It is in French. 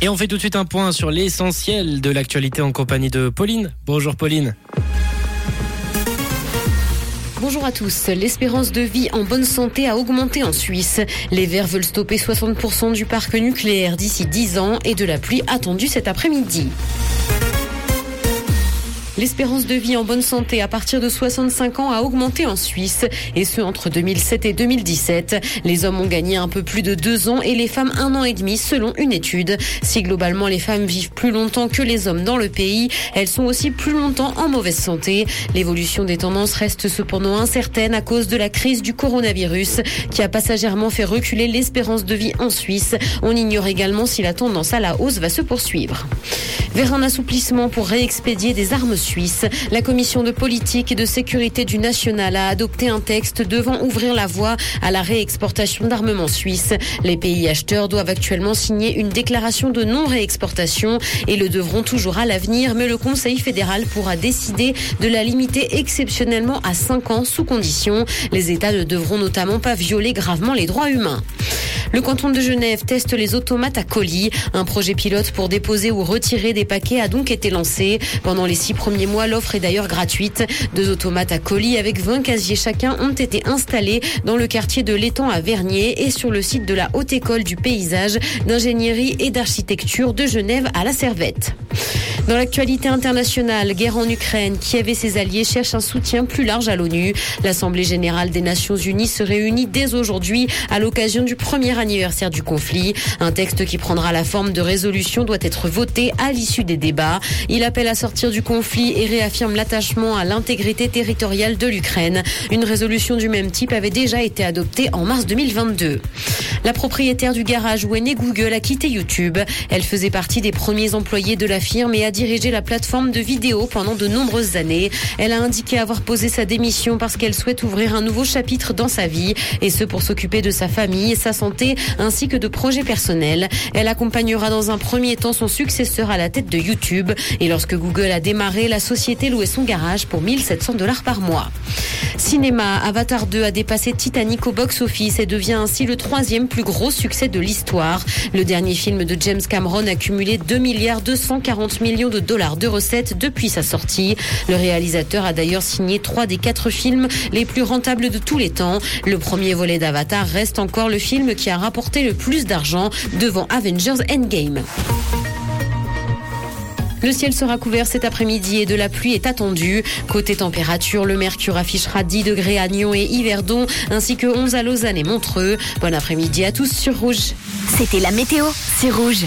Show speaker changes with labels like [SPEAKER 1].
[SPEAKER 1] Et on fait tout de suite un point sur l'essentiel de l'actualité en compagnie de Pauline. Bonjour Pauline.
[SPEAKER 2] Bonjour à tous. L'espérance de vie en bonne santé a augmenté en Suisse. Les Verts veulent stopper 60% du parc nucléaire d'ici 10 ans et de la pluie attendue cet après-midi. L'espérance de vie en bonne santé à partir de 65 ans a augmenté en Suisse, et ce entre 2007 et 2017. Les hommes ont gagné un peu plus de deux ans et les femmes un an et demi selon une étude. Si globalement les femmes vivent plus longtemps que les hommes dans le pays, elles sont aussi plus longtemps en mauvaise santé. L'évolution des tendances reste cependant incertaine à cause de la crise du coronavirus qui a passagèrement fait reculer l'espérance de vie en Suisse. On ignore également si la tendance à la hausse va se poursuivre. Vers un assouplissement pour réexpédier des armes suisses, la commission de politique et de sécurité du national a adopté un texte devant ouvrir la voie à la réexportation d'armements suisses. Les pays acheteurs doivent actuellement signer une déclaration de non-réexportation et le devront toujours à l'avenir, mais le Conseil fédéral pourra décider de la limiter exceptionnellement à 5 ans sous condition. Les États ne devront notamment pas violer gravement les droits humains. Le canton de Genève teste les automates à colis. Un projet pilote pour déposer ou retirer des paquets a donc été lancé. Pendant les six premiers mois, l'offre est d'ailleurs gratuite. Deux automates à colis avec 20 casiers chacun ont été installés dans le quartier de l'étang à Vernier et sur le site de la Haute École du paysage, d'ingénierie et d'architecture de Genève à la Servette. Dans l'actualité internationale, guerre en Ukraine, Kiev et ses alliés cherchent un soutien plus large à l'ONU. L'Assemblée générale des Nations unies se réunit dès aujourd'hui à l'occasion du premier anniversaire du conflit. Un texte qui prendra la forme de résolution doit être voté à l'issue des débats. Il appelle à sortir du conflit et réaffirme l'attachement à l'intégrité territoriale de l'Ukraine. Une résolution du même type avait déjà été adoptée en mars 2022. La propriétaire du garage où est né Google a quitté YouTube. Elle faisait partie des premiers employés de la firme et a dirigé la plateforme de vidéo pendant de nombreuses années. Elle a indiqué avoir posé sa démission parce qu'elle souhaite ouvrir un nouveau chapitre dans sa vie et ce pour s'occuper de sa famille, sa santé ainsi que de projets personnels. Elle accompagnera dans un premier temps son successeur à la tête de YouTube et lorsque Google a démarré, la société louait son garage pour 1700 dollars par mois. Cinéma, Avatar 2 a dépassé Titanic au box-office et devient ainsi le troisième plus gros succès de l'histoire. Le dernier film de James Cameron a cumulé 2 milliards 240 millions de dollars de recettes depuis sa sortie. Le réalisateur a d'ailleurs signé trois des quatre films les plus rentables de tous les temps. Le premier volet d'Avatar reste encore le film qui a rapporté le plus d'argent devant Avengers Endgame. Le ciel sera couvert cet après-midi et de la pluie est attendue. Côté température, le mercure affichera 10 degrés à Nyon et Yverdon, ainsi que 11 à Lausanne et Montreux. Bon après-midi à tous sur Rouge.
[SPEAKER 3] C'était la météo, c'est Rouge.